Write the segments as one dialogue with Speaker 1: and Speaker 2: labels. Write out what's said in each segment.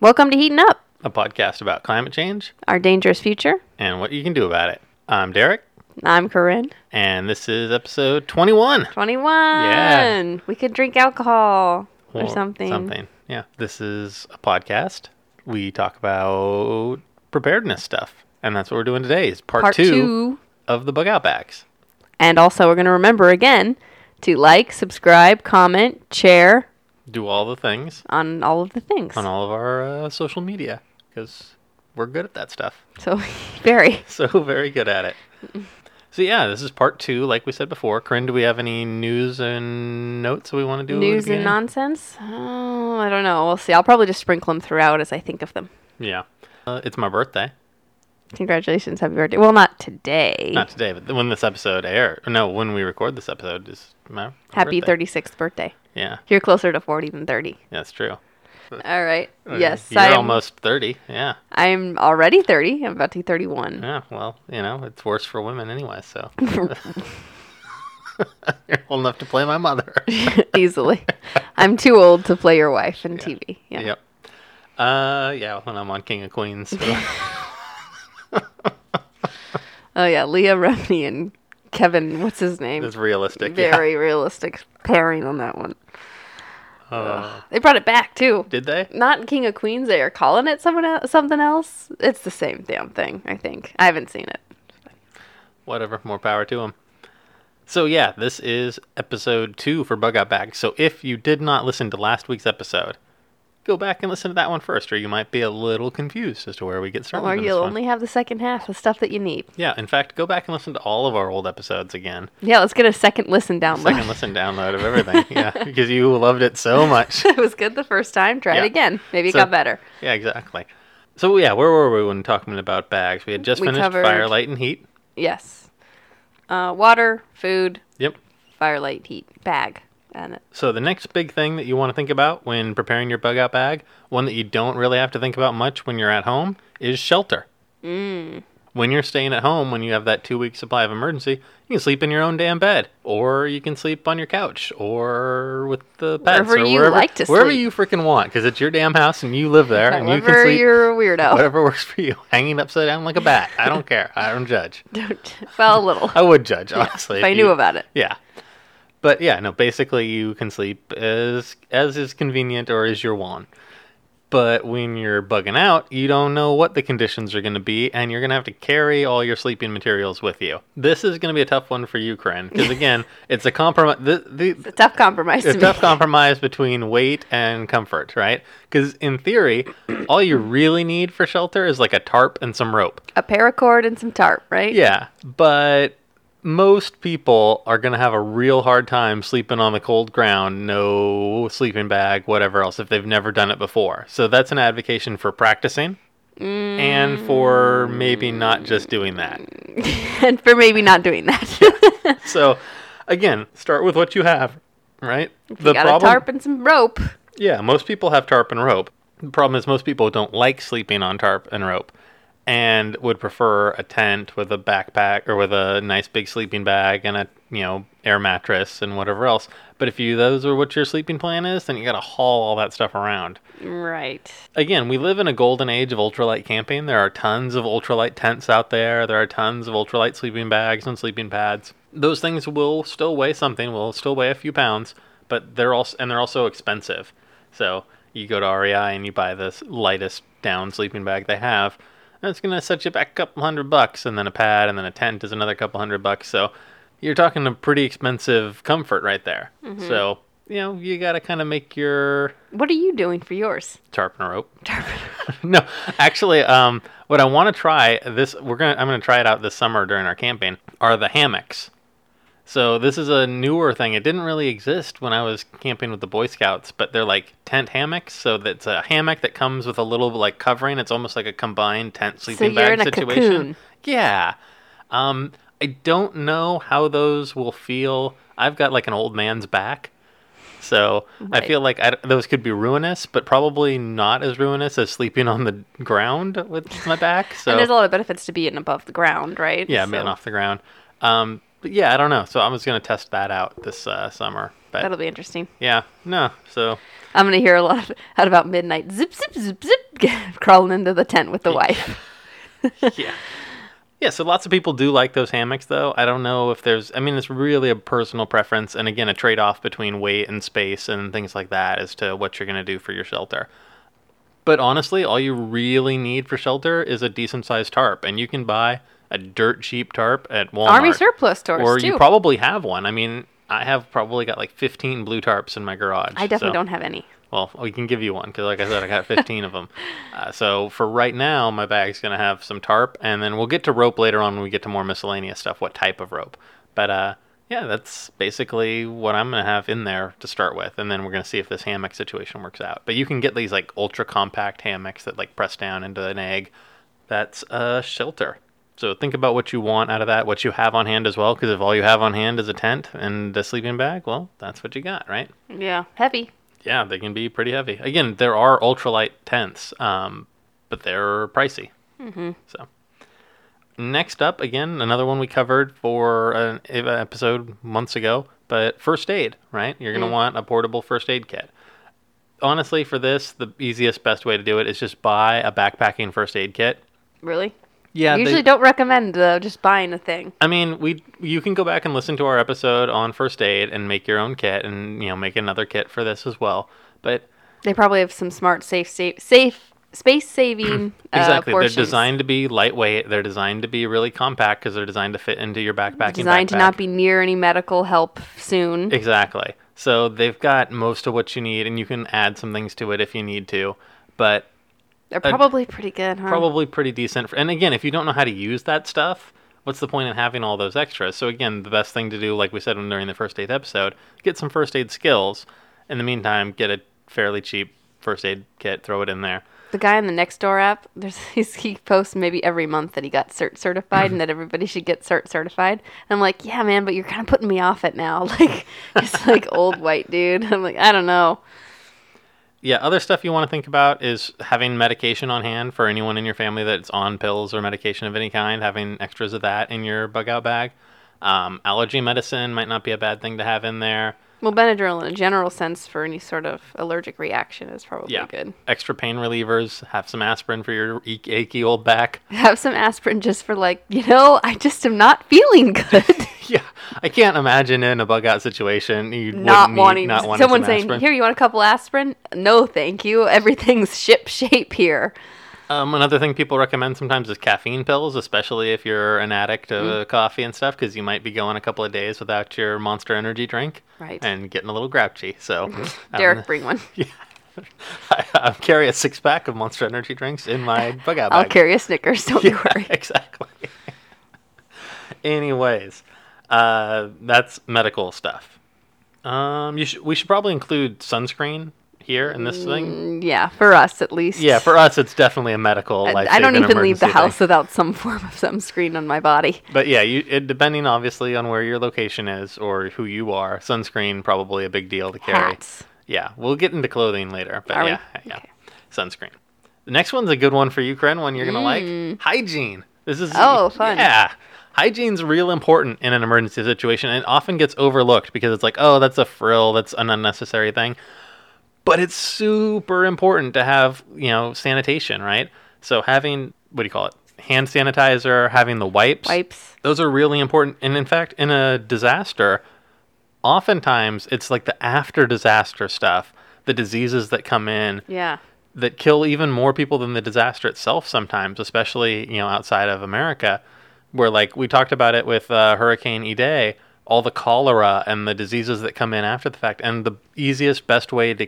Speaker 1: Welcome to Heating Up,
Speaker 2: a podcast about climate change
Speaker 1: our dangerous future.
Speaker 2: and what you can do about it. I'm Derek,
Speaker 1: I'm Corinne.
Speaker 2: and this is episode 21.
Speaker 1: 21. Yeah. We could drink alcohol or, something.
Speaker 2: Something. Yeah. This is a podcast. We talk about preparedness stuff, and that's what we're doing today. Is part,
Speaker 1: Part
Speaker 2: two,
Speaker 1: two.
Speaker 2: of the bug out bags.
Speaker 1: And also, we're going to remember again to like, subscribe, comment, share
Speaker 2: Do all the things
Speaker 1: on all of the things.
Speaker 2: on all of our uh, social media because we're good at that stuff.
Speaker 1: So, very.
Speaker 2: So very good at it. So yeah, this is part two. Like we said before, Corinne, do we have any news and notes that we want to do?
Speaker 1: News and nonsense? Oh, I don't know. We'll see. I'll probably just sprinkle them throughout as I think of them.
Speaker 2: Yeah. Uh, it's my birthday.
Speaker 1: Congratulations. Happy birthday. Well, not today.
Speaker 2: Not today, but when this episode air, no, when we record this episode is my,
Speaker 1: Happy
Speaker 2: birthday.
Speaker 1: 36th birthday.
Speaker 2: Yeah,
Speaker 1: You're closer to 40 than 30.
Speaker 2: that's true.
Speaker 1: All right.
Speaker 2: Uh,
Speaker 1: Yes,
Speaker 2: you're
Speaker 1: I'm
Speaker 2: almost thirty. Yeah,
Speaker 1: I'm already 30. I'm about to be 31.
Speaker 2: yeah. Well, you know, it's worse for women anyway. So you're old enough to play my mother.
Speaker 1: Easily. I'm too old to play your wife in TV. Yeah.
Speaker 2: Yep. Uh, yeah. When I'm on King of Queens. So.
Speaker 1: Oh yeah, Leah Remini and Kevin, what's his name?
Speaker 2: it's realistic. yeah.
Speaker 1: Very realistic pairing on that one.
Speaker 2: Uh,
Speaker 1: They brought it back too.
Speaker 2: did they?
Speaker 1: Not King of Queens. They are calling it someone else, something else. It's the same damn thing. I think. I haven't seen it.
Speaker 2: whatever, more power to them. So yeah, this is episode two for Bug Out Bag. So if you did not listen to last week's episode, go back and listen to that one first, or you might be a little confused as to where we get started.
Speaker 1: Or you'll only have the second half of stuff that you need.
Speaker 2: Yeah, in fact, go back and listen to all of our old episodes again.
Speaker 1: Yeah, let's get a second listen download.
Speaker 2: Second listen download of everything. yeah, because you loved it so much.
Speaker 1: it was good the first time. Try
Speaker 2: Yeah.
Speaker 1: it again. Maybe it
Speaker 2: So-
Speaker 1: got better.
Speaker 2: Yeah, exactly. So yeah, where were we when talking about bags? We had just
Speaker 1: We
Speaker 2: finished
Speaker 1: covered-
Speaker 2: fire, light, and heat.
Speaker 1: Yes. Uh, water, food,
Speaker 2: Yep.
Speaker 1: firelight, heat, bag, and it.
Speaker 2: So the next big thing that you want to think about when preparing your bug out bag, one that you don't really have to think about much when you're at home, is shelter.
Speaker 1: Mm.
Speaker 2: When you're staying at home, when you have that two week supply of emergency, you can sleep in your own damn bed, or you can sleep on your couch, or with the pets,
Speaker 1: Wherever
Speaker 2: or
Speaker 1: you
Speaker 2: wherever,
Speaker 1: like to sleep.
Speaker 2: wherever
Speaker 1: sleep.
Speaker 2: you freaking want, because it's your damn house and you live there, and you can sleep.
Speaker 1: You're a weirdo.
Speaker 2: whatever works for you, hanging upside down like a bat. I don't care. I don't judge.
Speaker 1: Don't. Well, a little.
Speaker 2: I would judge honestly
Speaker 1: if I
Speaker 2: you-
Speaker 1: knew about it.
Speaker 2: yeah. But yeah, no, basically you can sleep as as is convenient or as you're want. But when you're bugging out, you don't know what the conditions are going to be, and you're going to have to carry all your sleeping materials with you. This is going to be a tough one for you, Corinne, because again, it's a compromise.
Speaker 1: It's a tough compromise
Speaker 2: a
Speaker 1: to
Speaker 2: tough compromise between weight and comfort, right? Because in theory, all you really need for shelter is like a tarp and some rope.
Speaker 1: A paracord and some tarp, right?
Speaker 2: Yeah, but most people are going to have a real hard time sleeping on the cold ground, no sleeping bag, whatever else, if they've never done it before. So that's an advocation for practicing and for maybe not just doing that.
Speaker 1: and for maybe not doing that.
Speaker 2: So again, start with what you have, right?
Speaker 1: you got a tarp and some rope.
Speaker 2: Yeah, most people have tarp and rope. The problem is most people don't like sleeping on tarp and rope and would prefer a tent with a backpack or with a nice big sleeping bag and a, you know, air mattress and whatever else. But if you those are what your sleeping plan is, then you got to haul all that stuff around.
Speaker 1: Right.
Speaker 2: Again, we live in a golden age of ultralight camping. There are tons of ultralight tents out there. There are tons of ultralight sleeping bags and sleeping pads. Those things will still weigh something, will still weigh a few pounds, but they're also and they're also expensive. So you go to REI and you buy this lightest down sleeping bag they have, and it's gonna set you back a couple hundred bucks, and then a pad, and then a tent is another couple hundred bucks. So you're talking a pretty expensive comfort right there. So you know you got to kind of make your
Speaker 1: What are you doing for yours?
Speaker 2: tarp and a rope. no, actually, um, what I want to try this we're gonna I'm gonna try it out this summer during our camping are the hammocks. So this is a newer thing. It didn't really exist when I was camping with the Boy Scouts, but they're like tent hammocks. So that's a hammock that comes with a little like covering. It's almost like a combined tent sleeping so
Speaker 1: you're
Speaker 2: bag
Speaker 1: in a
Speaker 2: situation.
Speaker 1: cocoon.
Speaker 2: Yeah. Um, I don't know how those will feel. I've got like an old man's back. So I feel like I, those could be ruinous, but probably not as ruinous as sleeping on the ground with my back. So
Speaker 1: and there's a lot of benefits to being above the ground, right?
Speaker 2: yeah,
Speaker 1: So
Speaker 2: being off the ground. Um, but yeah, I don't know. So I was gonna test that out this uh, summer. But
Speaker 1: That'll be interesting.
Speaker 2: yeah, no. So
Speaker 1: I'm gonna hear a lot of, out about midnight. Zip, zip, zip, zip. crawling into the tent with the wife.
Speaker 2: yeah. Yeah, so lots of people do like those hammocks, though. I don't know if there's, I mean, it's really a personal preference, and again, a trade off between weight and space and things like that as to what you're going to do for your shelter. But honestly, all you really need for shelter is a decent sized tarp, and you can buy a dirt cheap tarp at Walmart.
Speaker 1: Army surplus stores
Speaker 2: or
Speaker 1: too.
Speaker 2: you probably have one. I mean, I have probably got like 15 blue tarps in my garage.
Speaker 1: I definitely
Speaker 2: so-
Speaker 1: don't have any.
Speaker 2: well, we can give you one because, like I said, I got 15 of them. Uh, so for right now, my bag's gonna have some tarp, and then we'll get to rope later on when we get to more miscellaneous stuff. What type of rope? But uh, yeah, that's basically what I'm gonna have in there to start with, and then we're gonna see if this hammock situation works out. But you can get these like ultra compact hammocks that like press down into an egg. That's a shelter. So think about what you want out of that, what you have on hand as well. Because if all you have on hand is a tent and a sleeping bag, well, that's what you got, right?
Speaker 1: Yeah, heavy.
Speaker 2: Yeah, they can be pretty heavy. Again, there are ultralight tents, um, but they're pricey. Mm-hmm. So, next up, again, another one we covered for an episode months ago, but first aid, right? You're going to want a portable first aid kit. Honestly, for this, the easiest, best way to do it is just buy a backpacking first aid kit.
Speaker 1: Really?
Speaker 2: Yeah, they-
Speaker 1: Usually don't recommend uh, just buying a thing.
Speaker 2: I mean, we you can go back and listen to our episode on first aid and make your own kit, and you know make another kit for this as well. But
Speaker 1: They probably have some smart, safe, safe, safe space saving.
Speaker 2: Exactly.
Speaker 1: Uh,
Speaker 2: they're designed to be lightweight. They're designed to be really compact because they're designed to fit into your backpacking.
Speaker 1: designed to not be near any medical help soon.
Speaker 2: Exactly. So they've got most of what you need, and you can add some things to it if you need to. But
Speaker 1: They're probably pretty good, huh?
Speaker 2: probably pretty decent. For, and again, if you don't know how to use that stuff, what's the point in having all those extras? So again, the best thing to do, like we said during the first aid episode, get some first aid skills. In the meantime, get a fairly cheap first aid kit, throw it in there.
Speaker 1: The guy in the Nextdoor app, there's he posts maybe every month that he got cert certified and that everybody should get cert certified. And I'm like, yeah, man, but you're kind of putting me off it now. Like, it's like old white dude. I'm like, I don't know.
Speaker 2: Yeah, other stuff you want to think about is having medication on hand for anyone in your family that's on pills or medication of any kind, having extras of that in your bug out bag. Um, allergy medicine might not be a bad thing to have in there.
Speaker 1: Well, Benadryl in a general sense for any sort of allergic reaction is probably
Speaker 2: Yeah.
Speaker 1: good.
Speaker 2: Extra pain relievers, have some aspirin for your ach- achy old back.
Speaker 1: Have some aspirin just for like, you know, I just am not feeling good.
Speaker 2: yeah, I can't imagine in a bug out situation you
Speaker 1: not wanting
Speaker 2: not wanting
Speaker 1: someone
Speaker 2: some
Speaker 1: saying,
Speaker 2: aspirin.
Speaker 1: "Here, you want a couple aspirin?" No, thank you. Everything's ship shape here.
Speaker 2: Um, another thing people recommend sometimes is caffeine pills, especially if you're an addict of
Speaker 1: Mm.
Speaker 2: uh, coffee and stuff, because you might be going a couple of days without your Monster Energy drink,
Speaker 1: Right.
Speaker 2: And getting a little grouchy. So, um,
Speaker 1: Derek, bring one.
Speaker 2: yeah, I, I carry a six pack of Monster Energy drinks in my bug out
Speaker 1: I'll
Speaker 2: bag.
Speaker 1: carry a Snickers. Don't you worry.
Speaker 2: exactly. Anyways, uh, that's medical stuff. Um, you should, we should probably include sunscreen here in this thing.
Speaker 1: Mm, Yeah, for us at least.
Speaker 2: Yeah, for us, it's definitely a medical.
Speaker 1: I, I don't even leave the
Speaker 2: emergency thing.
Speaker 1: house without some form of sunscreen on my body.
Speaker 2: But yeah, you it, depending obviously on where your location is or who you are, sunscreen probably a big deal to carry.
Speaker 1: Hats.
Speaker 2: Yeah, we'll get into clothing later, but
Speaker 1: Are we?
Speaker 2: yeah, yeah,
Speaker 1: Okay.
Speaker 2: sunscreen. The next one's a good one for you, Corinne. One you're gonna like. Hygiene. This is
Speaker 1: Mm. Oh, fun.
Speaker 2: Yeah, hygiene's real important in an emergency situation, and often gets overlooked because it's like, oh, that's a frill, that's an unnecessary thing. But it's super important to have, you know, sanitation, right? So having what do you call it? Hand sanitizer, having the wipes.
Speaker 1: Wipes.
Speaker 2: Those are really important. And in fact, in a disaster, oftentimes it's like the after disaster stuff, the diseases that come in
Speaker 1: Yeah.
Speaker 2: that kill even more people than the disaster itself sometimes, especially, you know, outside of America, where like we talked about it with uh, Hurricane Idai, all the cholera and the diseases that come in after the fact. And the easiest, best way to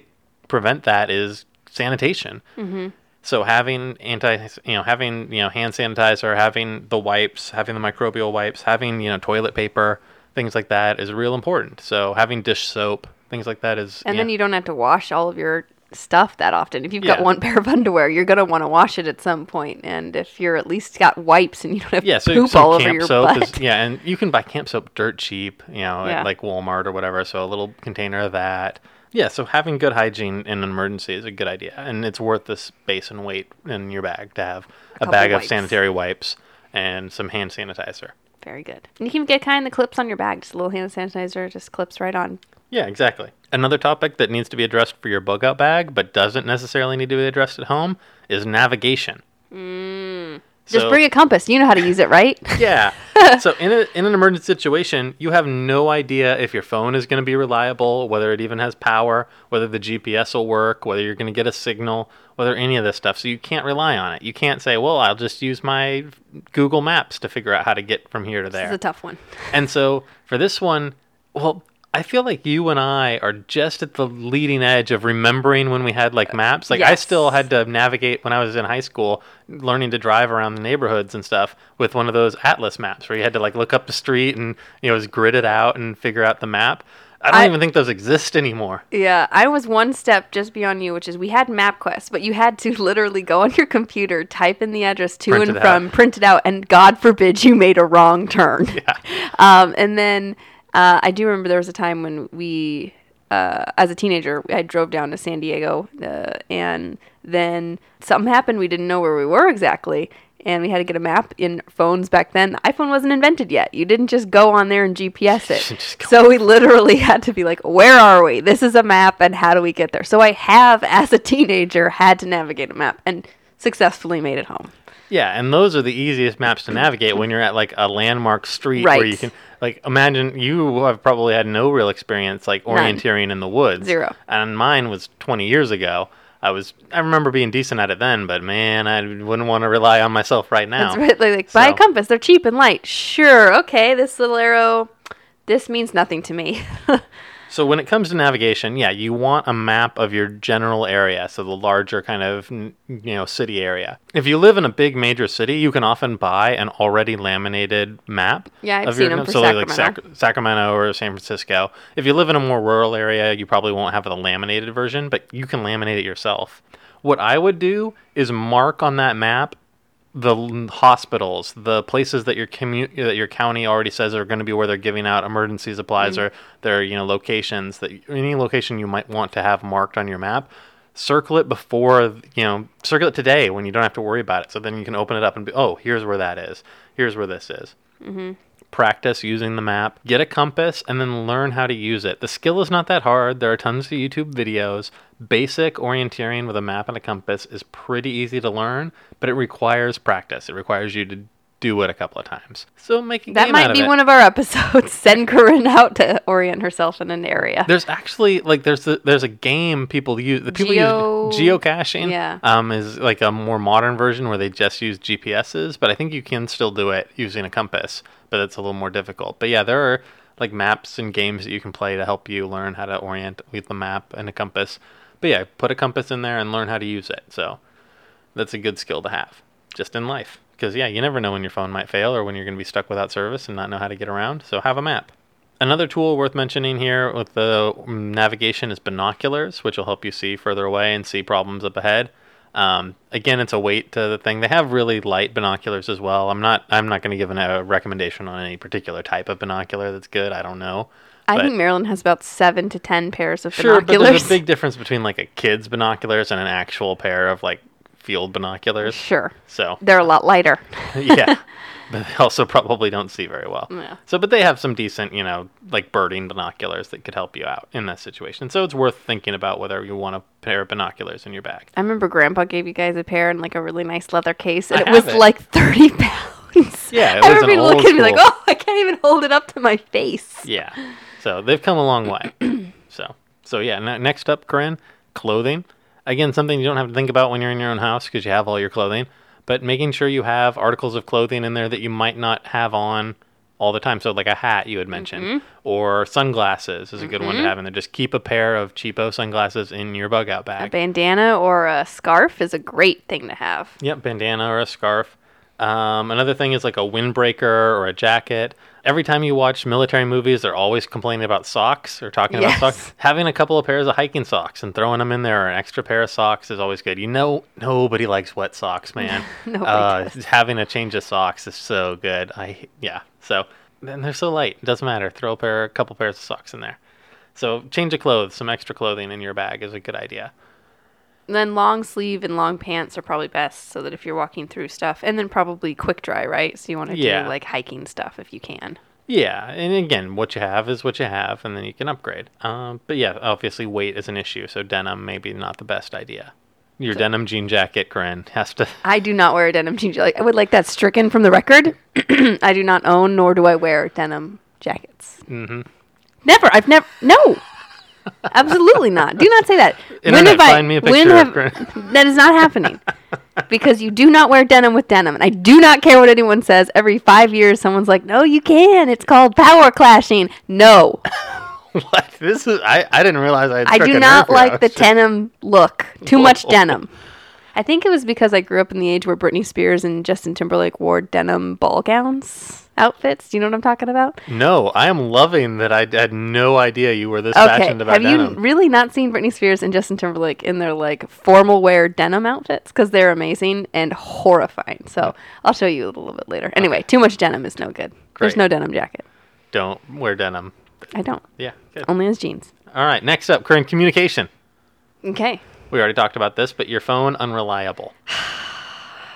Speaker 2: prevent that is sanitation. Mm-hmm. So having anti, you know, having, you know, hand sanitizer, having the wipes, having the microbial wipes, having, you know, toilet paper, things like that is real important. So having dish soap, things like that is,
Speaker 1: And
Speaker 2: yeah.
Speaker 1: then you don't have to wash all of your stuff that often. If you've got one pair of underwear, you're gonna want to wash it at some point. And if you're at least got wipes and you don't have
Speaker 2: yeah, so
Speaker 1: poop
Speaker 2: some
Speaker 1: all over your
Speaker 2: soap
Speaker 1: butt,
Speaker 2: is yeah, and you can buy camp soap dirt cheap, you know,
Speaker 1: Yeah.
Speaker 2: at like Walmart or whatever. So a little container of that. Yeah, so having good hygiene in an emergency is a good idea, and it's worth the space and weight in your bag to have a,
Speaker 1: couple
Speaker 2: bag of
Speaker 1: wipes.
Speaker 2: sanitary wipes and some hand sanitizer.
Speaker 1: very good. And you can get kind of the clips on your bag. Just a little hand sanitizer, just clips right on.
Speaker 2: Yeah, exactly. Another topic that needs to be addressed for your bug out bag, but doesn't necessarily need to be addressed at home, is navigation. Mm.
Speaker 1: Just
Speaker 2: So-
Speaker 1: bring a compass. You know how to use it, right?
Speaker 2: Yeah. so in a, in an emergency situation, you have no idea if your phone is going to be reliable, whether it even has power, whether the GPS will work, whether you're going to get a signal, whether any of this stuff. So you can't rely on it. You can't say, "Well, I'll just use my Google Maps to figure out how to get from here to
Speaker 1: This is a tough one.
Speaker 2: And so for this one, well, I feel like you and I are just at the leading edge of remembering when we had like maps. Like I still had to navigate when I was in high school, learning to drive around the neighborhoods and stuff with one of those atlas maps where you had to like look up the street and you know it was gridded out and figure out the map. I don't
Speaker 1: I-
Speaker 2: even think those exist anymore.
Speaker 1: Yeah, I was one step just beyond you, which is we had MapQuest, but you had to literally go on your computer, type in the address to
Speaker 2: Print
Speaker 1: and from,
Speaker 2: out.
Speaker 1: print it out, and God forbid you made a wrong turn. Um, and then uh, I do remember there was a time when we, uh, as a teenager, I drove down to San Diego, uh, and then something happened. We didn't know where we were exactly. And we had to get a map in phones back then. The iPhone wasn't invented yet. You didn't just go on there and GPS it. So we literally had to be like, where are we? This is a map, and how do we get there? So I have, as a teenager, had to navigate a map and successfully made it home.
Speaker 2: Yeah, and those are the easiest maps to navigate when you're at like a landmark street where you can like imagine you have probably had no real experience like
Speaker 1: None.
Speaker 2: orienteering in the woods.
Speaker 1: Zero.
Speaker 2: And mine was 20 years ago. I was I remember being decent at it then, but man, I wouldn't want to rely on myself right now.
Speaker 1: Right. Like, like buy a compass. They're cheap and light. Sure. Okay. This little arrow, this means nothing to me.
Speaker 2: So when it comes to navigation, yeah, you want a map of your general area, so the larger kind of you know city area. If you live in a big major city, you can often buy an already laminated map.
Speaker 1: Yeah, I've
Speaker 2: of
Speaker 1: seen
Speaker 2: your,
Speaker 1: 'em for
Speaker 2: so like
Speaker 1: Sacramento.
Speaker 2: Sac- Sacramento or San Francisco. If you live in a more rural area, you probably won't have the laminated version, but you can laminate it yourself. What I would do is mark on that map the hospitals, the places that your commu- that your county already says are going to be where they're giving out emergency supplies mm-hmm. or their you know locations that any location you might want to have marked on your map. Circle it before you know. Circle it today when you don't have to worry about it. So then you can open it up and be, oh, here's where that is. Here's where this is. Mm-hmm. Practice using the map. Get a compass and then learn how to use it. The skill is not that hard. There are tons of YouTube videos. Basic orienteering with a map and a compass is pretty easy to learn, but it requires practice. It requires you to do it a couple of times. So making
Speaker 1: that
Speaker 2: game out
Speaker 1: might
Speaker 2: of
Speaker 1: be
Speaker 2: it.
Speaker 1: one of our episodes. Send Corinne out to orient herself in an area.
Speaker 2: There's actually like there's a, there's a game people use. The people
Speaker 1: Geo-
Speaker 2: use geocaching.
Speaker 1: Yeah.
Speaker 2: Um, is like a more modern version where they just use GPSs, but I think you can still do it using a compass, but it's a little more difficult. But yeah, there are like maps and games that you can play to help you learn how to orient with the map and a compass. But yeah, put a compass in there and learn how to use it. So that's a good skill to have just in life. Because yeah, you never know when your phone might fail or when you're going to be stuck without service and not know how to get around. So have a map. Another tool worth mentioning here with the mm, navigation is binoculars, which will help you see further away and see problems up ahead. Um, again, it's a weight to the thing. They have really light binoculars as well. I'm not I'm not going to give an, a recommendation on any particular type of binocular that's good. I don't know.
Speaker 1: I
Speaker 2: but-
Speaker 1: think Maryland has about seven to ten pairs of
Speaker 2: Sure, but
Speaker 1: binoculars.
Speaker 2: there's a big difference between like a kid's binoculars and an actual pair of like field binoculars.
Speaker 1: sure.
Speaker 2: So
Speaker 1: They're a lot lighter.
Speaker 2: yeah, but they also probably don't see very well.
Speaker 1: Yeah.
Speaker 2: So, but they have some decent, you know, like birding binoculars that could help you out in that situation. So it's worth thinking about whether you want a pair of binoculars in your bag.
Speaker 1: I remember Grandpa gave you guys a pair in like a really nice leather case, and
Speaker 2: I
Speaker 1: it was
Speaker 2: it.
Speaker 1: like thirty pounds.
Speaker 2: Yeah, it
Speaker 1: I remember
Speaker 2: an
Speaker 1: you looking at me like, oh, I can't even hold it up to my face.
Speaker 2: Yeah. So they've come a long way. so, so yeah. N- next up, Corinne, clothing. Again, something you don't have to think about when you're in your own house because you have all your clothing. But making sure you have articles of clothing in there that you might not have on all the time. So, like a hat you had mentioned, mm-hmm. or sunglasses is a good one to mm-hmm. have in there. Just keep a pair of cheapo sunglasses in your bug out bag.
Speaker 1: A bandana or a scarf is a great thing to have.
Speaker 2: Yep, bandana or a scarf. Um, another thing is like a windbreaker or a jacket. Every time you watch military movies, they're always complaining about socks or talking
Speaker 1: Yes.
Speaker 2: about socks. Having a couple of pairs of hiking socks and throwing them in there, or an extra pair of socks, is always good. You know, nobody likes wet socks, man.
Speaker 1: Nobody
Speaker 2: uh,
Speaker 1: does.
Speaker 2: having a change of socks is so good. I yeah. So then they're so light. It doesn't matter. Throw a pair, a couple pairs of socks in there. So change of clothes, some extra clothing in your bag is a good idea.
Speaker 1: And then long sleeve and long pants are probably best, so that if you're walking through stuff, and then probably quick dry, right? So you want to
Speaker 2: Yeah.
Speaker 1: do like hiking stuff if you can.
Speaker 2: Yeah, and again, what you have is what you have, and then you can upgrade. Um, but yeah, obviously weight is an issue, so denim maybe not the best idea. Your denim jean jacket, Corinne, has to.
Speaker 1: I do not wear a denim jean jacket. I would like that stricken from the record. I do not own nor do I wear denim jackets.
Speaker 2: Mm-hmm.
Speaker 1: Never. I've never. No. Absolutely not. Do not say that.
Speaker 2: Internet, find me a
Speaker 1: when
Speaker 2: picture
Speaker 1: have- that is not happening. because you do not wear denim with denim. And I do not care what anyone says. Every five years, someone's like, no, you can. It's called power clashing. No.
Speaker 2: what? This is. I, I didn't realize I. Had
Speaker 1: I do not like the denim look. Too much denim. I think it was because I grew up in the age where Britney Spears and Justin Timberlake wore denim ball gowns outfits. Do you know what I'm talking about?
Speaker 2: No, I am loving that. I had no idea you were this
Speaker 1: Okay.
Speaker 2: passionate about
Speaker 1: Have you really not seen Britney Spears and Justin Timberlake in their like formal wear denim outfits? Because they're amazing and horrifying. So I'll show you a little bit later. Anyway, too much denim is no good. There's no denim jacket.
Speaker 2: Don't wear denim.
Speaker 1: I don't.
Speaker 2: Yeah. Good.
Speaker 1: Only as jeans.
Speaker 2: All right. Next up, Corinne, communication.
Speaker 1: Okay.
Speaker 2: We already talked about this, but your phone unreliable.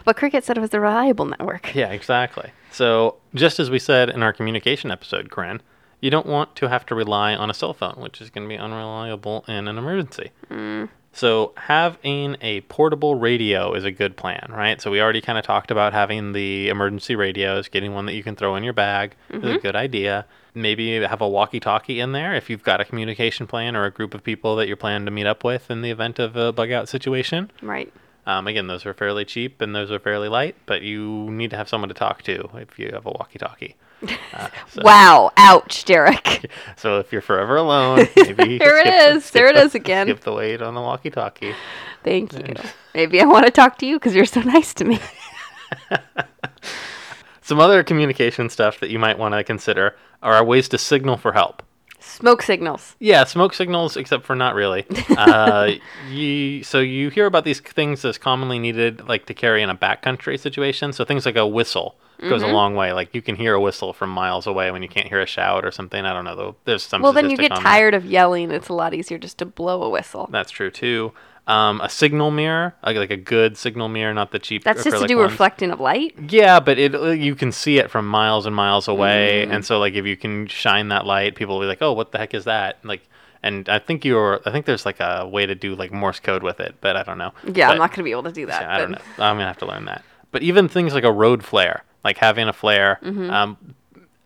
Speaker 1: But Cricket said it was a reliable network.
Speaker 2: Yeah, exactly. So, just as we said in our communication episode, Corinne, you don't want to have to rely on a cell phone, which is going to be unreliable in an emergency. Hmm. So, having a portable radio is a good plan, right? So, we already kind of talked about having the emergency radios, getting one that you can throw in your bag is a mm-hmm. good idea. Maybe have a walkie talkie in there if you've got a communication plan or a group of people that you're planning to meet up with in the event of a bug out situation.
Speaker 1: Right.
Speaker 2: Um, again, those are fairly cheap and those are fairly light, but you need to have someone to talk to if you have a walkie-talkie. Uh, so,
Speaker 1: Wow. Ouch, Derek.
Speaker 2: so if you're forever alone, maybe
Speaker 1: There it
Speaker 2: skip
Speaker 1: is.
Speaker 2: skip
Speaker 1: There it
Speaker 2: the-
Speaker 1: is again.
Speaker 2: Skip the wait on the walkie-talkie.
Speaker 1: Thank you. Maybe I want to talk to you because you're so nice to me.
Speaker 2: Some other communication stuff that you might want to consider are ways to signal for help.
Speaker 1: Smoke signals.
Speaker 2: Yeah, smoke signals, except for not really. Uh, you, so you hear about these things as commonly needed, like to carry in a backcountry situation. So things like a whistle goes
Speaker 1: Mm-hmm.
Speaker 2: a long way. Like you can hear a whistle from miles away when you can't hear a shout or something. I don't know. though. There's some.
Speaker 1: Well, then you get tired of yelling. It's a lot easier just to blow a whistle.
Speaker 2: That's true too. Um, a signal mirror, like, like a good signal mirror, not the cheap.
Speaker 1: That's just to do
Speaker 2: ones.
Speaker 1: reflecting of light.
Speaker 2: Yeah, but it uh, you can see it from miles and miles away,
Speaker 1: Mm.
Speaker 2: and so like if you can shine that light, people will be like, "Oh, what the heck is that?" Like, and I think you're, I think there's like a way to do like Morse code with it, but I don't know.
Speaker 1: Yeah,
Speaker 2: But-
Speaker 1: I'm not going to be able to do that.
Speaker 2: yeah, I don't know. I'm gonna have to learn that. But even things like a road flare, like having a flare.
Speaker 1: Mm-hmm.
Speaker 2: Um,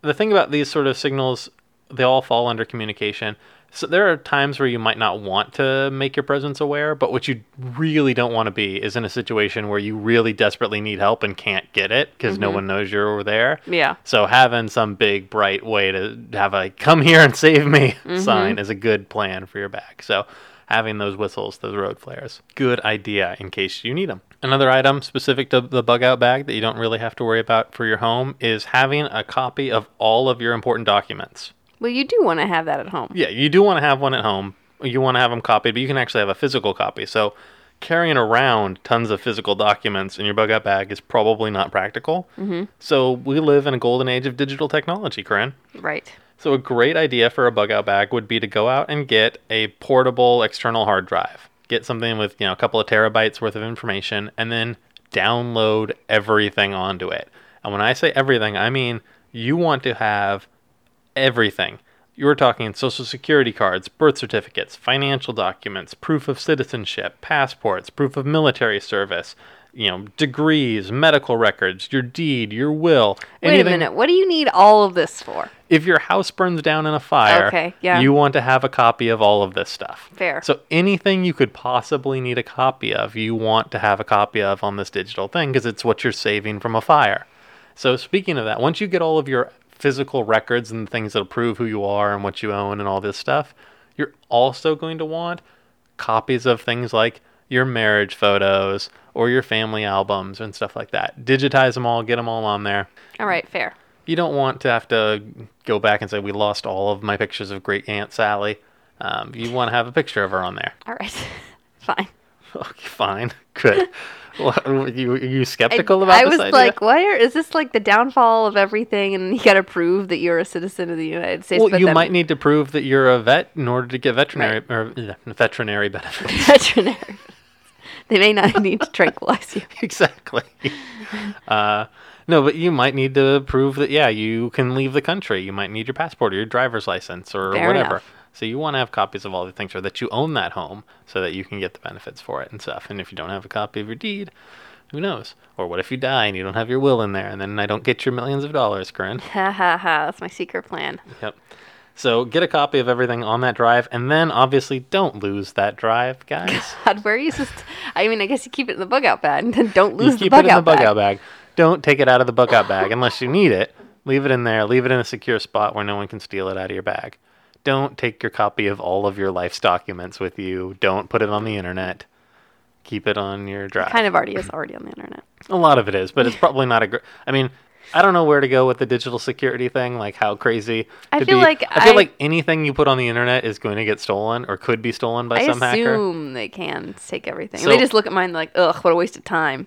Speaker 2: the thing about these sort of signals, they all fall under communication. So there are times where you might not want to make your presence aware, but what you really don't want to be is in a situation where you really desperately need help and can't get it because no one knows you're over there.
Speaker 1: Yeah.
Speaker 2: So having some big bright way to have a "come here and save me"
Speaker 1: Mm-hmm.
Speaker 2: sign is a good plan for your bag. So having those whistles, those road flares, good idea in case you need them. Another item specific to the bug out bag that you don't really have to worry about for your home is having a copy of all of your important documents.
Speaker 1: Well, you do want to have that at home.
Speaker 2: Yeah, you do want to have one at home. You want to have them copied, but you can actually have a physical copy. So carrying around tons of physical documents in your bug out bag is probably not practical. Mm-hmm. So we live in a golden age of digital technology, Corinne.
Speaker 1: Right.
Speaker 2: So a great idea for a bug out bag would be to go out and get a portable external hard drive. Get something with, you know, a couple of terabytes worth of information and then download everything onto it. And when I say everything, I mean you want to have everything. You were talking social security cards, birth certificates, financial documents, proof of citizenship, passports, proof of military service, you know, degrees, medical records, your deed, your will.
Speaker 1: Wait a minute. What do you need all of this for?
Speaker 2: if your house burns down in a fire,
Speaker 1: Okay, yeah.
Speaker 2: you want to have a copy of all of this stuff.
Speaker 1: Fair.
Speaker 2: So anything you could possibly need a copy of, you want to have a copy of on this digital thing because it's what you're saving from a fire. So speaking of that, once you get all of your physical records and things that'll prove who you are and what you own and all this stuff, you're also going to want copies of things like your marriage photos or your family albums and stuff like that. Digitize them all, get them all on there
Speaker 1: All right. Fair.
Speaker 2: you don't want to have to go back and say we lost all of my pictures of great aunt sally um, you want to have a picture of her on there
Speaker 1: All right. Fine.
Speaker 2: okay fine good You, are you
Speaker 1: I,
Speaker 2: skeptical about
Speaker 1: I was
Speaker 2: idea?
Speaker 1: like, why are, is this like the downfall of everything? And you got to prove that you're a citizen of the United States.
Speaker 2: well, you
Speaker 1: then-
Speaker 2: might need to prove that you're a vet in order to get veterinary or uh, veterinary benefits.
Speaker 1: veterinary. they may not need to tranquilize you.
Speaker 2: exactly. Uh, No, but you might need to prove that yeah, you can leave the country. You might need your passport or your driver's license or
Speaker 1: Fair
Speaker 2: whatever.
Speaker 1: enough.
Speaker 2: So you want to have copies of all the things or that you own that home so that you can get the benefits for it and stuff. And if you don't have a copy of your deed, who knows? Or what if you die and you don't have your will in there and then I don't get your millions of dollars, Corinne?
Speaker 1: Ha ha ha. That's my secret plan.
Speaker 2: Yep. So get a copy of everything on that drive and then obviously don't lose that drive, guys.
Speaker 1: God, where are you I mean, I guess you keep it in the bug out bag and then don't lose
Speaker 2: you
Speaker 1: the
Speaker 2: keep
Speaker 1: bug
Speaker 2: it in
Speaker 1: out
Speaker 2: the bug
Speaker 1: bag.
Speaker 2: out bag. Don't take it out of the bug out bag unless you need it. Leave it in there. Leave it in a secure spot where no one can steal it out of your bag. Don't take your copy of all of your life's documents with you. Don't put it on the internet. Keep it on your drive.
Speaker 1: It Kind of already is already on the internet.
Speaker 2: A lot of it is, but it's probably not a great. I mean, I don't know where to go with the digital security thing. Like how crazy.
Speaker 1: I
Speaker 2: to
Speaker 1: feel
Speaker 2: be-
Speaker 1: like
Speaker 2: I feel
Speaker 1: I-
Speaker 2: like anything you put on the internet is going to get stolen or could be stolen by
Speaker 1: I
Speaker 2: some hacker.
Speaker 1: assume they can take everything.
Speaker 2: So-
Speaker 1: they just look at mine like, ugh, what a waste of time.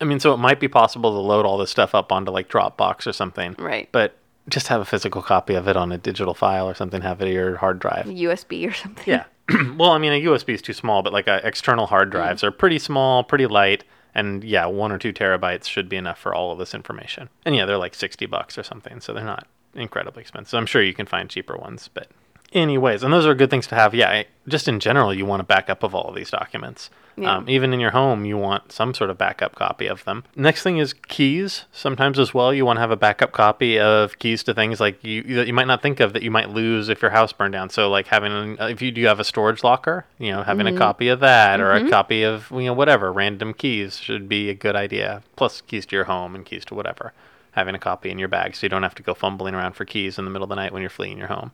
Speaker 2: I mean, so it might be possible to load all this stuff up onto like Dropbox or something.
Speaker 1: Right.
Speaker 2: But just have a physical copy of it on a digital file or something. Have it in your hard drive.
Speaker 1: USB or something.
Speaker 2: Yeah. well, I mean, a USB is too small, but like uh, external hard
Speaker 1: Mm.
Speaker 2: drives are pretty small, pretty light, and yeah, one or two terabytes should be enough for all of this information. And yeah, they're like sixty bucks or something, so they're not incredibly expensive. I'm sure you can find cheaper ones, but anyways, and those are good things to have. Yeah, I- just in general, you want a backup of all of these documents.
Speaker 1: Yeah.
Speaker 2: Um, even in your home, you want some sort of backup copy of them. Next thing is keys. Sometimes as well, you want to have a backup copy of keys to things like you that you might not think of that you might lose if your house burned down. So like having uh, if you do have a storage locker, you know, having a copy of that or a copy of you know whatever random keys should be a good idea. Plus keys to your home and keys to whatever. Having a copy in your bag so you don't have to go fumbling around for keys in the middle of the night when you're fleeing your home.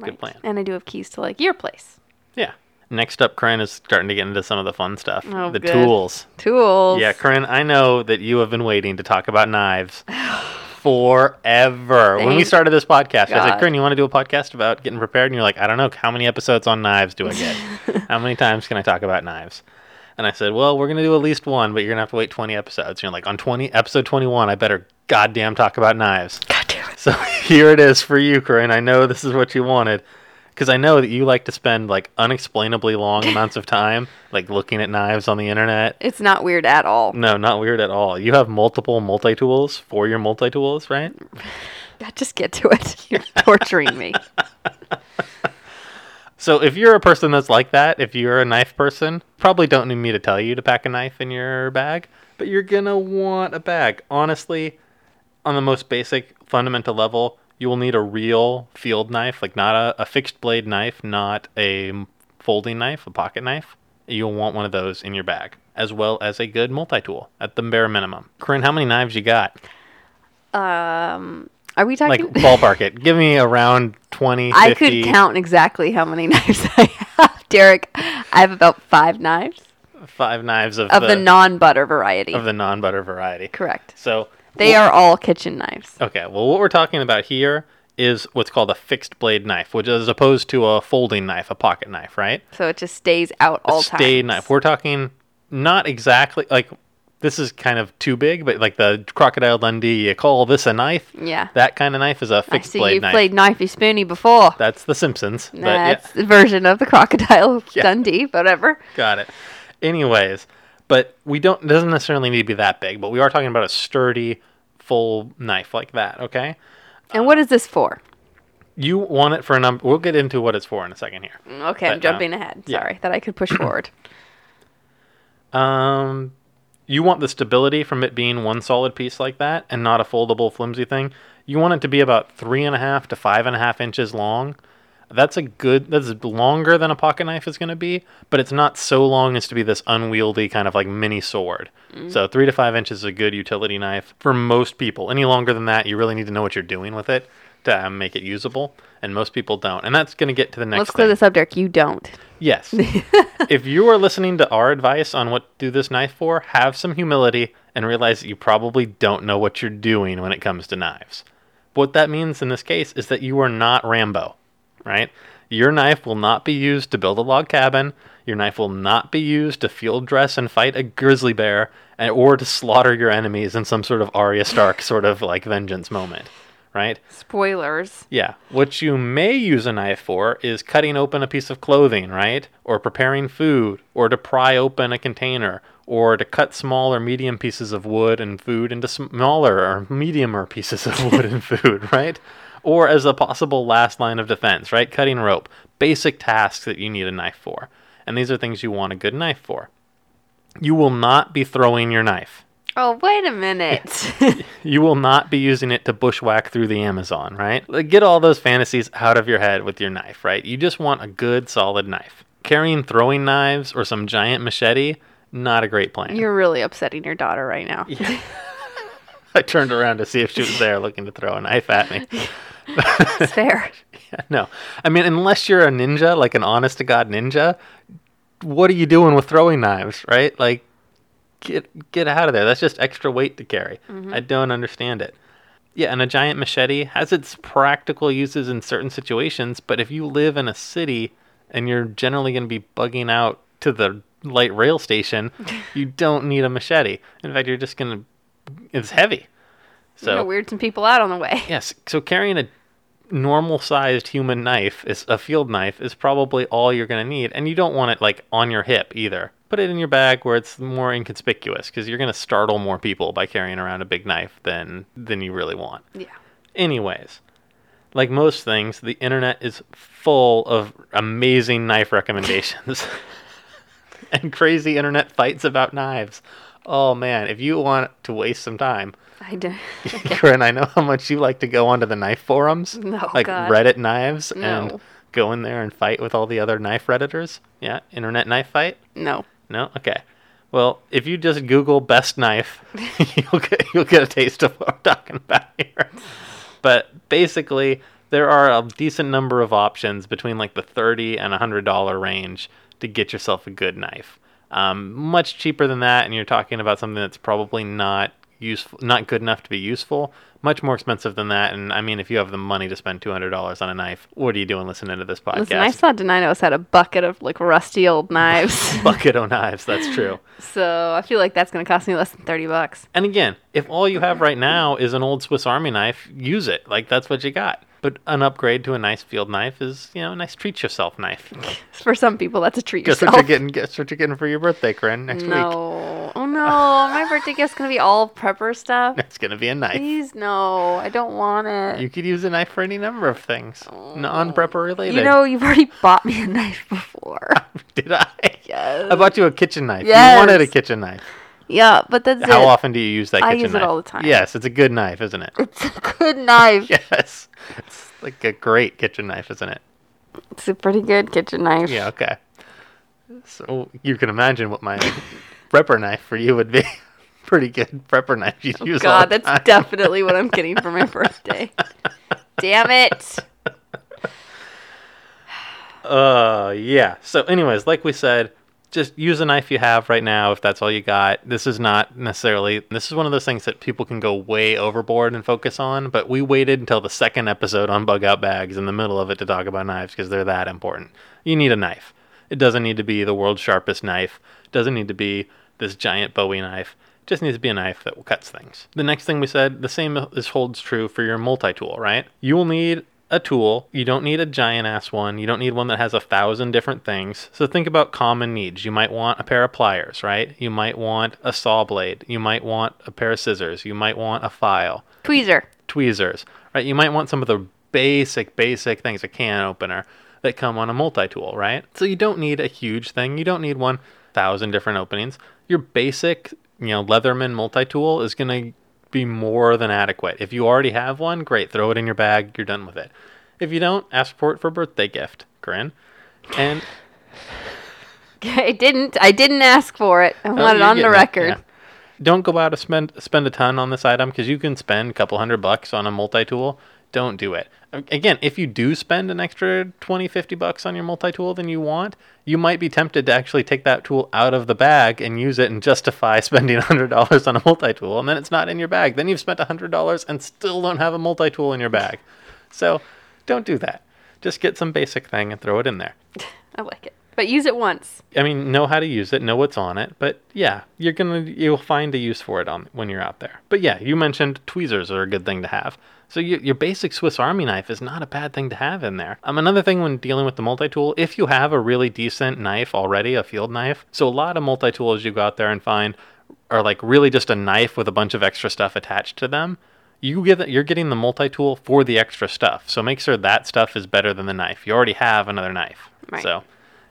Speaker 2: Good plan.
Speaker 1: And I do have keys to like your place.
Speaker 2: Yeah. Next up, Corinne is starting to get into some of the fun stuff.
Speaker 1: Oh,
Speaker 2: the
Speaker 1: good.
Speaker 2: tools.
Speaker 1: Tools.
Speaker 2: Yeah, Corinne, I know that you have been waiting to talk about knives forever. when we started this podcast, I said,
Speaker 1: God.
Speaker 2: Corinne, you want to do a podcast about getting prepared? And you're like, I don't know. How many episodes on knives do I get? how many times can I talk about knives? And I said, well, we're going to do at least one, but you're going to have to wait 20 episodes. And you're like, on 20, episode 21, I better goddamn talk about knives.
Speaker 1: God damn it.
Speaker 2: So here it is for you, Corinne. I know this is what you wanted. Because I know that you like to spend like unexplainably long amounts of time like looking at knives on the internet.
Speaker 1: It's not weird at all.
Speaker 2: No, not weird at all. You have multiple multi tools for your multi tools, right?
Speaker 1: God, Just get to it. You're torturing me.
Speaker 2: So if you're a person that's like that, if you're a knife person, probably don't need me to tell you to pack a knife in your bag, but you're gonna want a bag. Honestly, on the most basic fundamental level, you will need a real field knife, like not a, a fixed blade knife, not a folding knife, a pocket knife. You'll want one of those in your bag, as well as a good multi tool at the bare minimum. Corinne, how many knives you got?
Speaker 1: Um, are we talking Like
Speaker 2: ballpark it. Give me around 20, 50.
Speaker 1: I could count exactly how many knives I have, Derek. I have about five knives
Speaker 2: five knives of,
Speaker 1: of the,
Speaker 2: the,
Speaker 1: non-butter variety.
Speaker 2: of the non-butter variety.
Speaker 1: Correct.
Speaker 2: So
Speaker 1: They are all kitchen knives.
Speaker 2: Okay, well, what we're talking about here is what's called a fixed blade knife, which is as opposed to a folding knife, a pocket knife, right?
Speaker 1: So it just stays out all
Speaker 2: a stay
Speaker 1: times.
Speaker 2: knife. We're talking not exactly like this is kind of too big, but like the crocodile Dundee, you call this a knife?
Speaker 1: Yeah.
Speaker 2: That kind of knife is a fixed
Speaker 1: see
Speaker 2: blade
Speaker 1: you've
Speaker 2: knife.
Speaker 1: played Knifey Spoony before.
Speaker 2: That's the Simpsons. but yeah,
Speaker 1: That's the version of the crocodile
Speaker 2: Yeah.
Speaker 1: Dundee, whatever.
Speaker 2: got it. Anyways, but we don't it doesn't necessarily need to be that big, but we are talking about a sturdy full knife like that, okay?
Speaker 1: And what is this for?
Speaker 2: You want it for a number. We'll get into what it's for in a second here.
Speaker 1: Okay, I'm
Speaker 2: But, uh,
Speaker 1: jumping ahead.
Speaker 2: yeah.
Speaker 1: Sorry, that I could push forward.
Speaker 2: Um, you want the stability from it being one solid piece like that and not a foldable, flimsy thing. You want it to be about three and a half to five and a half inches long. That's a good. That's longer than a pocket knife is going to be, but it's not so long as to be this unwieldy kind of like mini sword. So three to five inches is a good utility knife for most people. Any longer than that, you really need to know what you're doing with it to um, make it usable, and most people don't. And that's going to get to the next.
Speaker 1: Let's clear this up, Derek. You don't.
Speaker 2: Yes. if you are listening to our advice on what to do this knife for, have some humility and realize that you probably don't know what you're doing when it comes to knives. What that means in this case is that you are not Rambo, right? Your knife will not be used to build a log cabin. Your knife will not be used to field dress and fight a grizzly bear and, or to slaughter your enemies in some sort of Arya Stark sort of like vengeance moment, right?
Speaker 1: Spoilers.
Speaker 2: Yeah. What you may use a knife for is cutting open a piece of clothing, right? Or preparing food, or to pry open a container, or to cut small or medium pieces of wood and food into smaller or mediumer pieces of wood and food, right? Or as a possible last line of defense, right? Cutting rope, basic tasks that you need a knife for. And these are things you want a good knife for. You will not be throwing your knife.
Speaker 1: Oh, wait a minute.
Speaker 2: You will not be using it to bushwhack through the Amazon, right? Like, get all those fantasies out of your head with your knife, right? You just want a good, solid knife. Carrying throwing knives or some giant machete, not a great plan.
Speaker 1: You're really upsetting your daughter right now.
Speaker 2: I turned around to see if she was there looking to throw a knife at me.
Speaker 1: It's fair.
Speaker 2: Yeah, no. I mean, unless you're a ninja, like an honest to God ninja, what are you doing with throwing knives, right? Like, get get out of there. That's just extra weight to carry. Mm-hmm. I don't understand it. Yeah, and a giant machete has its practical uses in certain situations, but if you live in a city and you're generally going to be bugging out to the light rail station, you don't need a machete. In fact, you're just going to it's heavy.
Speaker 1: You're
Speaker 2: So
Speaker 1: gonna weird some people out on the way.
Speaker 2: Yes. So carrying a normal sized human knife is a field knife is probably all you're going to need and you don't want it like on your hip either. Put it in your bag where it's more inconspicuous because you're going to startle more people by carrying around a big knife than than you really want.
Speaker 1: Yeah.
Speaker 2: Anyways, like most things, the internet is full of amazing knife recommendations and crazy internet fights about knives. Oh man, if you want to waste some time,
Speaker 1: I do.
Speaker 2: Corinne, I know how much you like to go onto the knife forums,
Speaker 1: No,
Speaker 2: like
Speaker 1: God.
Speaker 2: Reddit knives,
Speaker 1: No.
Speaker 2: and go in there and fight with all the other knife redditors. Yeah, internet knife fight.
Speaker 1: No.
Speaker 2: No, okay. Well, if you just Google best knife, you'll get you'll get a taste of what I'm talking about here. But basically, there are a decent number of options between like the thirty and hundred dollar range to get yourself a good knife. Um, much cheaper than that, and you're talking about something that's probably not useful, not good enough to be useful. Much more expensive than that, and I mean, if you have the money to spend two hundred dollars on a knife, what are you doing listening to this podcast?
Speaker 1: Listen, I saw Deninos had a bucket of like rusty old knives.
Speaker 2: Bucket of knives, that's true.
Speaker 1: so I feel like that's gonna cost me less than thirty bucks.
Speaker 2: And again, if all you have right now is an old Swiss Army knife, use it. Like that's what you got. But an upgrade to a nice field knife is, you know, a nice treat yourself knife.
Speaker 1: For some people, that's a treat
Speaker 2: Guess what you're getting. Guess what you're getting for your birthday, Corinne, next week.
Speaker 1: no. Oh no, my birthday gift's gonna be all prepper stuff.
Speaker 2: It's gonna be a knife.
Speaker 1: Please no, I don't want it.
Speaker 2: You could use a knife for any number of things, non-prepper related.
Speaker 1: You know, you've already bought me a knife before.
Speaker 2: did I?
Speaker 1: yes.
Speaker 2: I bought you a kitchen knife.
Speaker 1: Yes.
Speaker 2: You wanted a kitchen knife.
Speaker 1: yeah, but that's
Speaker 2: How
Speaker 1: it.
Speaker 2: often do you use that
Speaker 1: I
Speaker 2: kitchen
Speaker 1: use it
Speaker 2: knife?
Speaker 1: all the time.
Speaker 2: Yes, it's a good knife, isn't it?
Speaker 1: It's a good knife.
Speaker 2: yes, it's like a great kitchen knife, isn't it?
Speaker 1: It's a pretty good kitchen knife.
Speaker 2: Yeah, okay. So you can imagine what my prepper knife for you would be. Pretty good prepper knife use all
Speaker 1: Oh, God, that's definitely what I'm getting for my birthday. Damn it.
Speaker 2: Uh, yeah. So, anyways, like we said, just use a knife you have right now if that's all you got. This is not necessarily. This is one of those things that people can go way overboard and focus on. But we waited until the second episode on bug out bags in the middle of it to talk about knives because they're that important. You need a knife. It doesn't need to be the world's sharpest knife. It doesn't need to be this giant Bowie knife. Just needs to be a knife that cuts things. The next thing we said, the same is holds true for your multi-tool, right? You will need a tool. You don't need a giant ass one. You don't need one that has a thousand different things. So think about common needs. You might want a pair of pliers, right? You might want a saw blade. You might want a pair of scissors. You might want a file,
Speaker 1: Tweezer.
Speaker 2: tweezers, right? You might want some of the basic, basic things, a can opener that come on a multi-tool, right? So you don't need a huge thing. You don't need one thousand different openings. Your basic, you know, Leatherman multi-tool is going to be more than adequate. If you already have one, great, throw it in your bag, you're done with it. If you don't, ask for it for a birthday gift, Corinne. And
Speaker 1: I didn't. I didn't ask for it. I
Speaker 2: Oh,
Speaker 1: want it on the record.
Speaker 2: yeah. Don't go out to spend spend a ton on this item because you can spend a couple hundred bucks on a multi-tool. Don't do it. Again, if you do spend an extra 20, 50 bucks on your multi-tool than you want, you might be tempted to actually take that tool out of the bag and use it and justify spending $100 on a multi-tool and then it's not in your bag. Then you've spent $100 and still don't have a multi-tool in your bag. So, don't do that. Just get some basic thing and throw it in there.
Speaker 1: I like it. But use it once.
Speaker 2: I mean, know how to use it, know what's on it, but yeah, you're gonna you'll find a use for it on when you're out there. But yeah, you mentioned tweezers are a good thing to have. So your, your basic Swiss Army knife is not a bad thing to have in there. Um, another thing when dealing with the multi-tool, if you have a really decent knife already, a field knife, so a lot of multi-tools you go out there and find are like really just a knife with a bunch of extra stuff attached to them. You get you're getting the multi-tool for the extra stuff. So make sure that stuff is better than the knife. You already have another knife.
Speaker 1: Right.
Speaker 2: So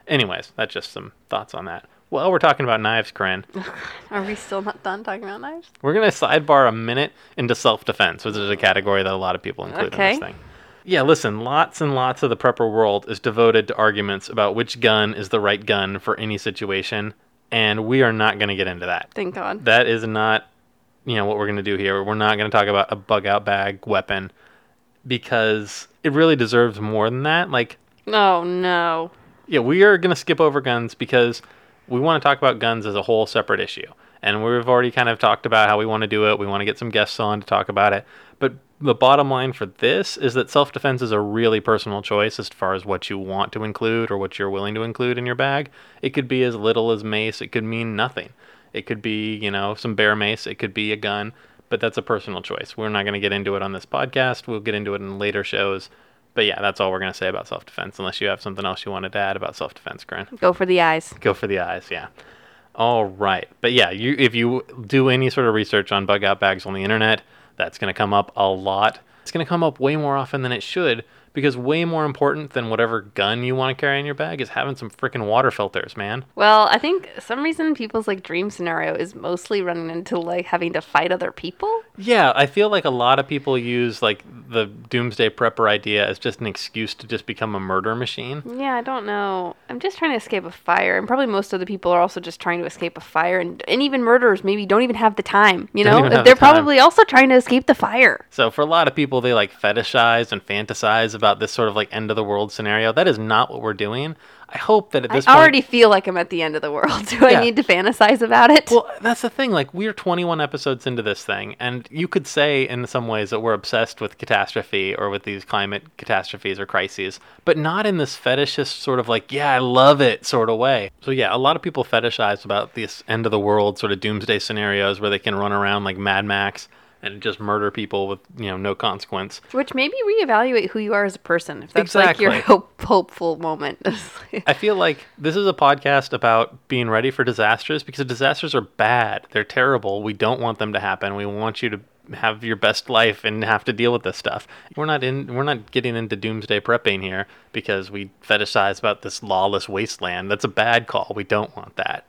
Speaker 2: anyways, that's just some thoughts on that. Well, we're talking about knives, Corinne.
Speaker 1: Are we still not done talking about knives?
Speaker 2: We're going to sidebar a minute into self defense, which is a category that a lot of people include
Speaker 1: Okay.
Speaker 2: in this thing. Yeah, listen, lots and lots of the prepper world is devoted to arguments about which gun is the right gun for any situation, and we are not going to get into that.
Speaker 1: Thank God.
Speaker 2: That is not, you know, what we're going to do here. We're not going to talk about a bug out bag weapon because it really deserves more than that. Like,
Speaker 1: Oh no.
Speaker 2: Yeah, we are going to skip over guns because we want to talk about guns as a whole separate issue. And we've already kind of talked about how we want to do it. We want to get some guests on to talk about it. But the bottom line for this is that self defense is a really personal choice as far as what you want to include or what you're willing to include in your bag. It could be as little as mace, it could mean nothing. It could be, you know, some bear mace, it could be a gun, but that's a personal choice. We're not going to get into it on this podcast. We'll get into it in later shows. But yeah, that's all we're going to say about self defense, unless you have something else you wanted to add about self defense, Corinne.
Speaker 1: Go for the eyes.
Speaker 2: Go for the eyes, yeah. All right. But yeah, you if you do any sort of research on bug out bags on the internet, that's going to come up a lot. It's going to come up way more often than it should because way more important than whatever gun you want to carry in your bag is having some freaking water filters, man.
Speaker 1: Well, I think some reason people's like dream scenario is mostly running into like having to fight other people.
Speaker 2: Yeah, I feel like a lot of people use like the doomsday prepper idea as just an excuse to just become a murder machine.
Speaker 1: Yeah, I don't know. I'm just trying to escape a fire, and probably most of the people are also just trying to escape a fire, and and even murderers maybe don't even have the time. You know, they're
Speaker 2: the
Speaker 1: probably also trying to escape the fire.
Speaker 2: So for a lot of people, they like fetishize and fantasize about this sort of like end of the world scenario. That is not what we're doing. I hope that at
Speaker 1: I
Speaker 2: this point, I
Speaker 1: already feel like I'm at the end of the world. Do
Speaker 2: Yeah.
Speaker 1: I need to fantasize about it?
Speaker 2: Well, that's the thing. Like, we're 21 episodes into this thing, and you could say in some ways that we're obsessed with catastrophe or with these climate catastrophes or crises, but not in this fetishist sort of like, yeah, I love it sort of way. So, yeah, a lot of people fetishize about this end of the world sort of doomsday scenarios where they can run around like Mad Max and just murder people with, you know, no consequence.
Speaker 1: Which maybe reevaluate who you are as a person. If that's like your hope, hopeful moment.
Speaker 2: I feel like this is a podcast about being ready for disasters because disasters are bad. They're terrible. We don't want them to happen. We want you to have your best life and have to deal with this stuff. We're not in we're not getting into doomsday prepping here because we fetishize about this lawless wasteland. That's a bad call. We don't want that.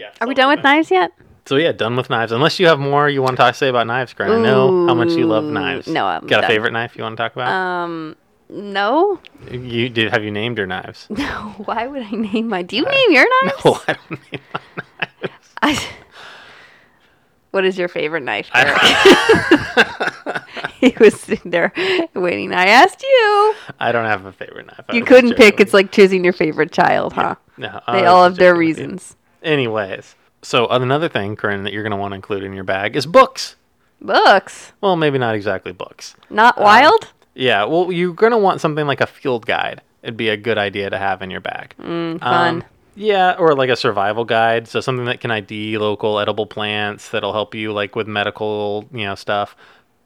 Speaker 2: Yeah.
Speaker 1: Are we done with knives yet?
Speaker 2: So yeah, done with knives. Unless you have more you want to say about knives, Grant. I know how much you love knives.
Speaker 1: no, I'm
Speaker 2: Got a
Speaker 1: done.
Speaker 2: favorite knife you want to talk about?
Speaker 1: Um, no.
Speaker 2: you did have you named your knives?
Speaker 1: No. Why would I name my? Do you name your knives?
Speaker 2: No, I don't name my knives.
Speaker 1: I- what is your favorite knife?
Speaker 2: I-
Speaker 1: he was sitting there waiting. I asked you.
Speaker 2: I don't have a favorite knife. I
Speaker 1: You couldn't pick. It's like choosing your favorite child, huh?
Speaker 2: No,
Speaker 1: They all have their
Speaker 2: joking with
Speaker 1: reasons.
Speaker 2: Anyways, so another thing, Corinne, that you're going to want to include in your bag is books.
Speaker 1: Books,
Speaker 2: Well, maybe not exactly books.
Speaker 1: not
Speaker 2: Um,
Speaker 1: wild.
Speaker 2: Yeah, well, you're going to want something like a field guide. It'd be a good idea to have in your bag.
Speaker 1: Mm, fun.
Speaker 2: Um, yeah, or like a survival guide. So something that can ID local edible plants that'll help you like with medical, you know, stuff.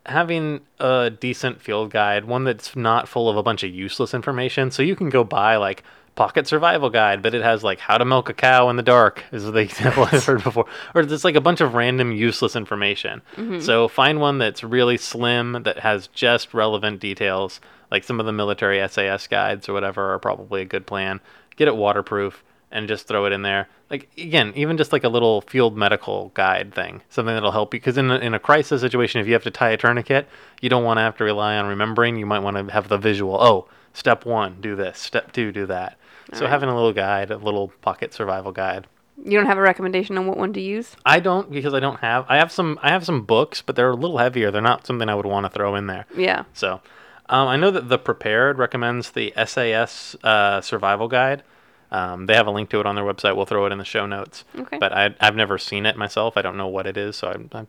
Speaker 2: Having a decent field guide, one that's not full of a bunch of useless information, so you can go buy like pocket survival guide, but it has like how to milk a cow in the dark is the example I've heard before, or it's like a bunch of random useless information. Mm-hmm. So find one that's really slim that has just relevant details, like some of the military SAS guides or whatever are probably a good plan. Get it waterproof and just throw it in there. Like again, even just like a little field medical guide thing, something that'll help you. Because in a, in a crisis situation, if you have to tie a tourniquet, you don't want to have to rely on remembering. You might want to have the visual. Oh, step one, do this. Step two, do that. So
Speaker 1: Alright.
Speaker 2: having a little guide, a little pocket survival guide.
Speaker 1: You don't have a recommendation on what one to use?
Speaker 2: I don't because I don't have. I have some. I have some books, but they're a little heavier. They're not something I would want to throw in there.
Speaker 1: Yeah.
Speaker 2: So, um, I know that the Prepared recommends the SAS uh, Survival Guide. Um, they have a link to it on their website. We'll throw it in the show notes.
Speaker 1: Okay.
Speaker 2: But I, I've never seen it myself. I don't know what it is, so I'm, I'm,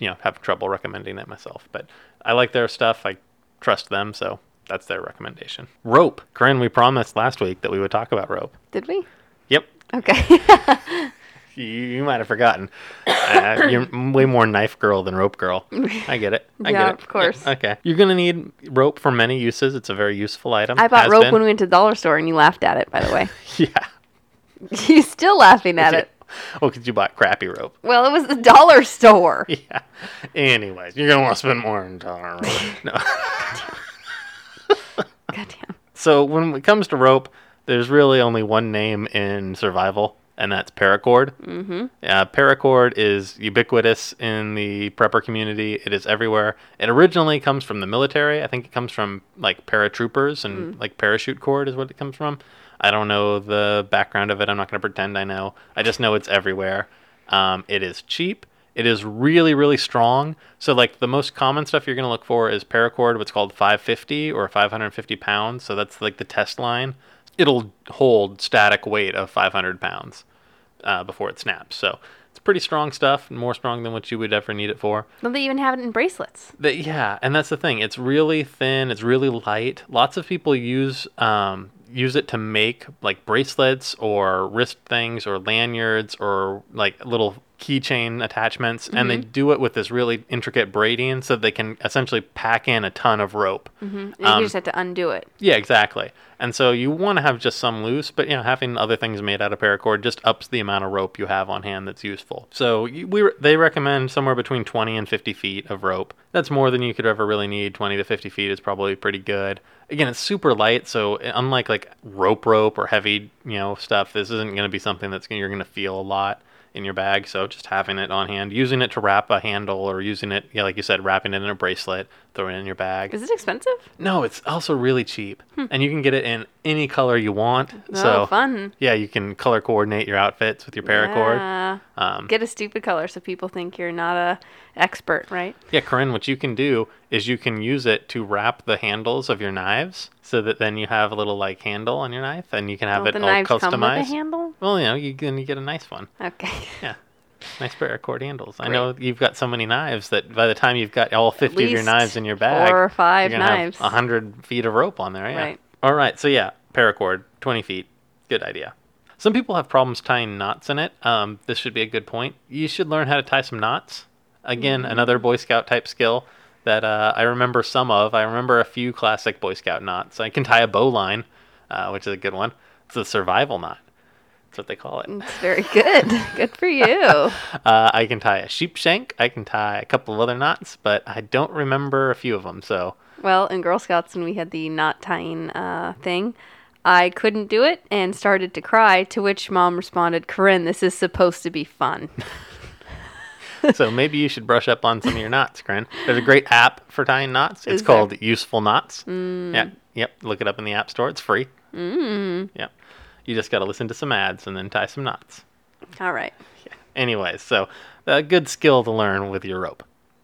Speaker 2: you know, have trouble recommending it myself. But I like their stuff. I trust them, so that's their recommendation. Rope. Corinne, we promised last week that we would talk about rope.
Speaker 1: Did we?
Speaker 2: Yep.
Speaker 1: Okay.
Speaker 2: You, you might have forgotten. Uh, you're way more knife girl than rope girl. I get it. I
Speaker 1: Yeah,
Speaker 2: get it.
Speaker 1: of course.
Speaker 2: okay. You're going to need rope for many uses. It's a very useful item.
Speaker 1: I bought rope
Speaker 2: been.
Speaker 1: when we went to the dollar store and you laughed at it, by the way.
Speaker 2: Yeah.
Speaker 1: You're still laughing at it.
Speaker 2: Oh, because you bought crappy rope.
Speaker 1: Well, it was the dollar store.
Speaker 2: Yeah. Anyways, you're going to want to spend more on dollar rope. No.
Speaker 1: Goddamn.
Speaker 2: So when it comes to rope, there's really only one name in survival, and that's paracord. Mm-hmm. Uh, paracord is ubiquitous in the prepper community. It is everywhere. It originally comes from the military. I think it comes from like paratroopers and like parachute cord is what it comes from. I don't know the background of it. I'm not going to pretend I know. I just know it's everywhere. Um, it is cheap. It is really, really strong. So, like, the most common stuff you're going to look for is paracord, what's called 550 or 550 pounds. So, that's like the test line. It'll hold static weight of 500 pounds uh, before it snaps. So, it's pretty strong stuff, more strong than what you would ever need it for.
Speaker 1: Well, they even have it in bracelets.
Speaker 2: Yeah, and that's the thing. It's really thin. It's really light. Lots of people use um, use it to make like bracelets or wrist things or lanyards or like little keychain attachments, and they mm-hmm. do it with this really intricate braiding, so they can essentially pack in a ton of rope. Mm-hmm.
Speaker 1: And you
Speaker 2: Um,
Speaker 1: just have to undo it.
Speaker 2: Yeah, exactly. And so you want to have just some loose, but you know, having other things made out of paracord just ups the amount of rope you have on hand that's useful. So you, we they recommend somewhere between 20 and 50 feet of rope. That's more than you could ever really need. 20 to 50 feet is probably pretty good. Again, it's super light, so eh, unlike like rope rope or heavy you know stuff, this isn't going to be something that's gonna, you're going to feel a lot in your bag. So just having it on hand, using it to wrap a handle, or using it, yeah, like you said, wrapping it in a bracelet, throwing it in your bag.
Speaker 1: Is it expensive?
Speaker 2: No, it's also really cheap, and you can get it in any color you want.
Speaker 1: Oh,
Speaker 2: so
Speaker 1: fun.
Speaker 2: yeah, you can color coordinate your outfits with your paracord.
Speaker 1: Yeah.
Speaker 2: Um,
Speaker 1: Get a stupid color so people think you're not a expert, right?
Speaker 2: yeah, Corinne, what you can do is you can use it to wrap the handles of your knives, so that then you have a little like handle on your knife, and you can have
Speaker 1: Don't
Speaker 2: it
Speaker 1: the
Speaker 2: all
Speaker 1: knives come with a
Speaker 2: customized.
Speaker 1: handle?
Speaker 2: well, you know, you then you get a nice one.
Speaker 1: Okay.
Speaker 2: Yeah. Nice paracord handles. I
Speaker 1: Great.
Speaker 2: know you've got so many knives that by the time you've got all 50 of your knives in your bag,
Speaker 1: four or five
Speaker 2: you're
Speaker 1: knives.
Speaker 2: have 100 feet of rope on there. Yeah.
Speaker 1: Right.
Speaker 2: All right. So, yeah, paracord, 20 feet. Good idea. Some people have problems tying knots in it. Um, this should be a good point. You should learn how to tie some knots. Again,
Speaker 1: Mm-hmm.
Speaker 2: another Boy Scout type skill that uh, I remember some of. I remember a few classic Boy Scout knots. I can tie a bowline, uh, which is a good one. It's a survival knot. That's what they call it.
Speaker 1: It's very good. good for you.
Speaker 2: Uh, I can tie a sheep shank. I can tie a couple of other knots, but I don't remember a few of them. So
Speaker 1: Well, in Girl Scouts, when we had the knot tying uh, thing, I couldn't do it and started to cry. To which mom responded, "Corinne, this is supposed to be fun."
Speaker 2: so maybe you should brush up on some of your knots, Corinne. There's a great app for tying knots. It's
Speaker 1: Is there?
Speaker 2: called Useful Knots. Yeah, yep. Look it up in the App Store. It's free. Mm. Yep. You just got to listen to some ads and then tie some knots.
Speaker 1: All right.
Speaker 2: Anyways, so a good skill to learn with your rope,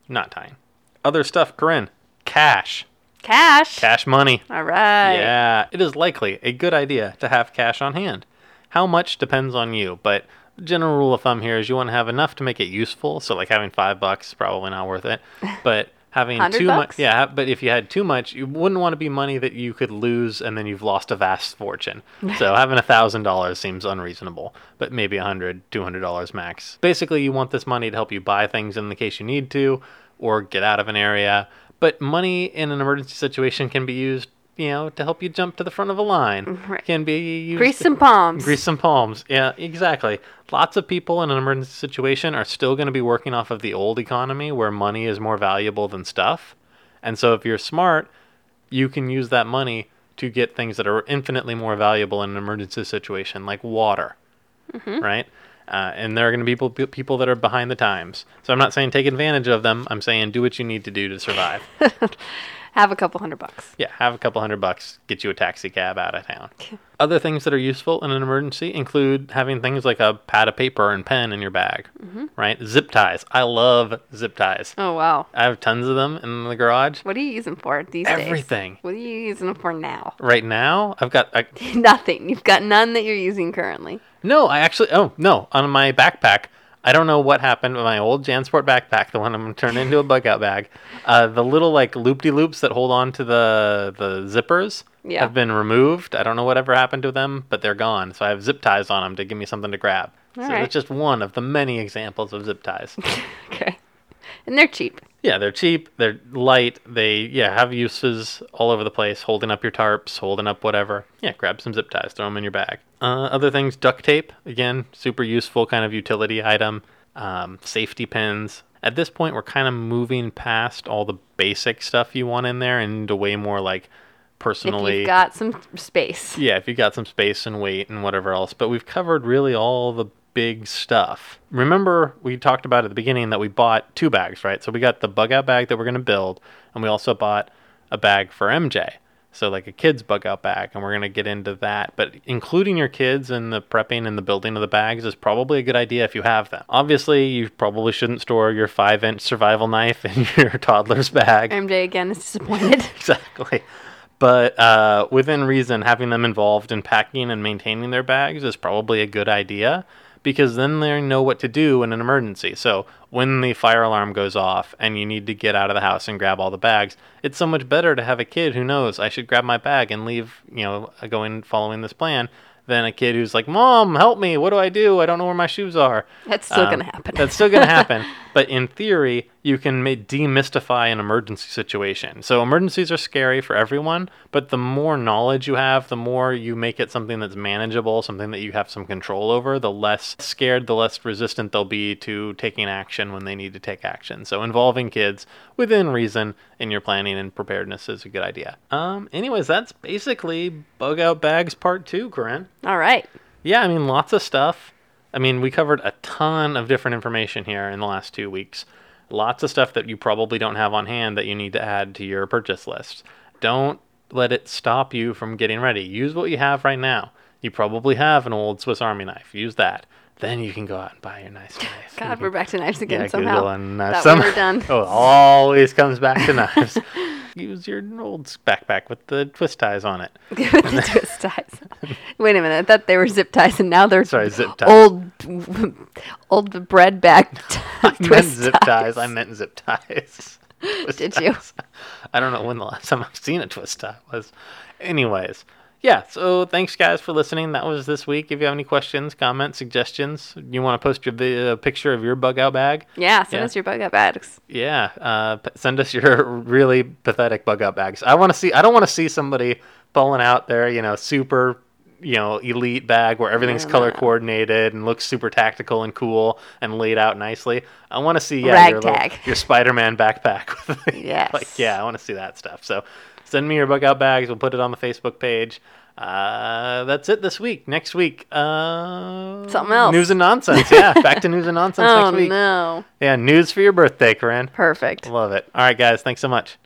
Speaker 2: knot tying. Other stuff, Corinne. Cash.
Speaker 1: Cash.
Speaker 2: Cash money.
Speaker 1: All right.
Speaker 2: Yeah, it is likely a good idea to have cash on hand. How much depends on you, but the general rule of thumb here is you want to have enough to make it useful. So like having five bucks is probably not worth it, but having too much, yeah. But if you had too much, you wouldn't want to be money that you could lose and then you've lost a vast fortune. so having a thousand dollars seems unreasonable, but maybe a hundred, two hundred dollars max. Basically, you want this money to help you buy things in the case you need to, or get out of an area. But money in an emergency situation can be used, you know, to help you jump to the front of a line.
Speaker 1: Right.
Speaker 2: Can be used
Speaker 1: Grease some palms.
Speaker 2: Grease some palms. Yeah, exactly. Lots of people in an emergency situation are still going to be working off of the old economy where money is more valuable than stuff. And so if you're smart, you can use that money to get things that are infinitely more valuable in an emergency situation, like water. Right? Uh, and there are going to be people, people that are behind the times. So I'm not saying take advantage of them. I'm saying do what you need to do to survive.
Speaker 1: Have a couple hundred bucks.
Speaker 2: Yeah, have a couple hundred bucks, get you a taxi cab out of town. Other things that are useful in an emergency include having things like a pad of paper and pen in your bag, mm-hmm. right? Zip ties. I love zip ties.
Speaker 1: Oh wow.
Speaker 2: I have tons of them in the garage.
Speaker 1: What are you using for these days?
Speaker 2: Everything.
Speaker 1: What are you using them for now?
Speaker 2: Right now, I've got I,
Speaker 1: Nothing. You've got none that you're using currently.
Speaker 2: no. I actually oh no on my backpack. I don't know what happened with my old JanSport backpack, the one I'm gonna turn into a bug out bag. Uh, the little like loop de loops that hold on to the the zippers
Speaker 1: Yeah.
Speaker 2: have been removed. I don't know whatever happened to them, but they're gone. So I have zip ties on them to give me something to grab.
Speaker 1: All
Speaker 2: so
Speaker 1: right.
Speaker 2: that's just one of the many examples of zip ties.
Speaker 1: Okay. And they're cheap.
Speaker 2: Yeah, they're cheap, they're light, they yeah have uses all over the place. Holding up your tarps, holding up whatever. Yeah, grab some zip ties, throw them in your bag. Uh, other things, duct tape again, super useful kind of utility item. Um, safety pins. At this point, we're kind of moving past all the basic stuff you want in there and into way more like personally.
Speaker 1: If you've got some space.
Speaker 2: Yeah, if you've got some space and weight and whatever else. But we've covered really all the big stuff. Remember, we talked about at the beginning that we bought two bags, right? So we got the bug out bag that we're going to build, and we also bought a bag for MJ. So, like a kid's bug out bag, and we're going to get into that. But including your kids in the prepping and the building of the bags is probably a good idea if you have them. Obviously, you probably shouldn't store your five inch survival knife in your toddler's bag.
Speaker 1: MJ again is disappointed.
Speaker 2: exactly. But uh, within reason, having them involved in packing and maintaining their bags is probably a good idea because then they know what to do in an emergency. So when the fire alarm goes off and you need to get out of the house and grab all the bags, it's so much better to have a kid who knows I should grab my bag and leave, you know, going following this plan than a kid who's like, "Mom, help me! What do I do? I don't know where my shoes are."
Speaker 1: That's still
Speaker 2: Um,
Speaker 1: gonna happen.
Speaker 2: that's still going to happen. But in theory, you can demystify an emergency situation. So emergencies are scary for everyone, but the more knowledge you have, the more you make it something that's manageable, something that you have some control over, the less scared, the less resistant they'll be to taking action when they need to take action. So involving kids within reason in your planning and preparedness is a good idea. Um anyways, that's basically bug out bags part 2, Corinne.
Speaker 1: All right.
Speaker 2: Yeah, I mean, lots of stuff. I mean, we covered a ton of different information here in the last two weeks. Lots of stuff that you probably don't have on hand that you need to add to your purchase list. Don't let it stop you from getting ready. Use what you have right now. You probably have an old Swiss Army knife. Use that. Then you can go out and buy your nice knife.
Speaker 1: God, we're back to knives again
Speaker 2: yeah,
Speaker 1: somehow.
Speaker 2: Google knives.
Speaker 1: Uh, thought
Speaker 2: Some-
Speaker 1: we were done.
Speaker 2: oh, always comes back to knives. Use your old backpack with the twist ties on it.
Speaker 1: With the twist ties. Wait a minute. I thought they were zip ties, and now they're
Speaker 2: Sorry, zip ties.
Speaker 1: old, old bread bag t-
Speaker 2: I meant zip ties. I meant zip ties. Twist
Speaker 1: Did you?
Speaker 2: ties. I don't know when the last time I've seen a twist tie was. Anyways, yeah. So thanks guys for listening. That was this week. If you have any questions, comments, suggestions, you want to post your vi- uh, picture of your bug out bag,
Speaker 1: Yeah, send
Speaker 2: Yeah.
Speaker 1: us your bug out bags.
Speaker 2: yeah, uh, p- send us your really pathetic bug out bags. I want to see. I don't want to see somebody pulling out their you know super you know elite bag where everything's color coordinated and looks super tactical and cool and laid out nicely. I want to see yeah your, little- your Spider-Man backpack. with
Speaker 1: Yes.
Speaker 2: like yeah, I want to see that stuff. So send me your bug out bags. We'll put it on the Facebook page. Uh, that's it this week. Next week, uh,
Speaker 1: Something else.
Speaker 2: News and nonsense. Yeah, back to news and nonsense
Speaker 1: Oh
Speaker 2: next week.
Speaker 1: no!
Speaker 2: Yeah, news for your birthday, Corinne.
Speaker 1: Perfect.
Speaker 2: Love it. All right, guys. Thanks so much.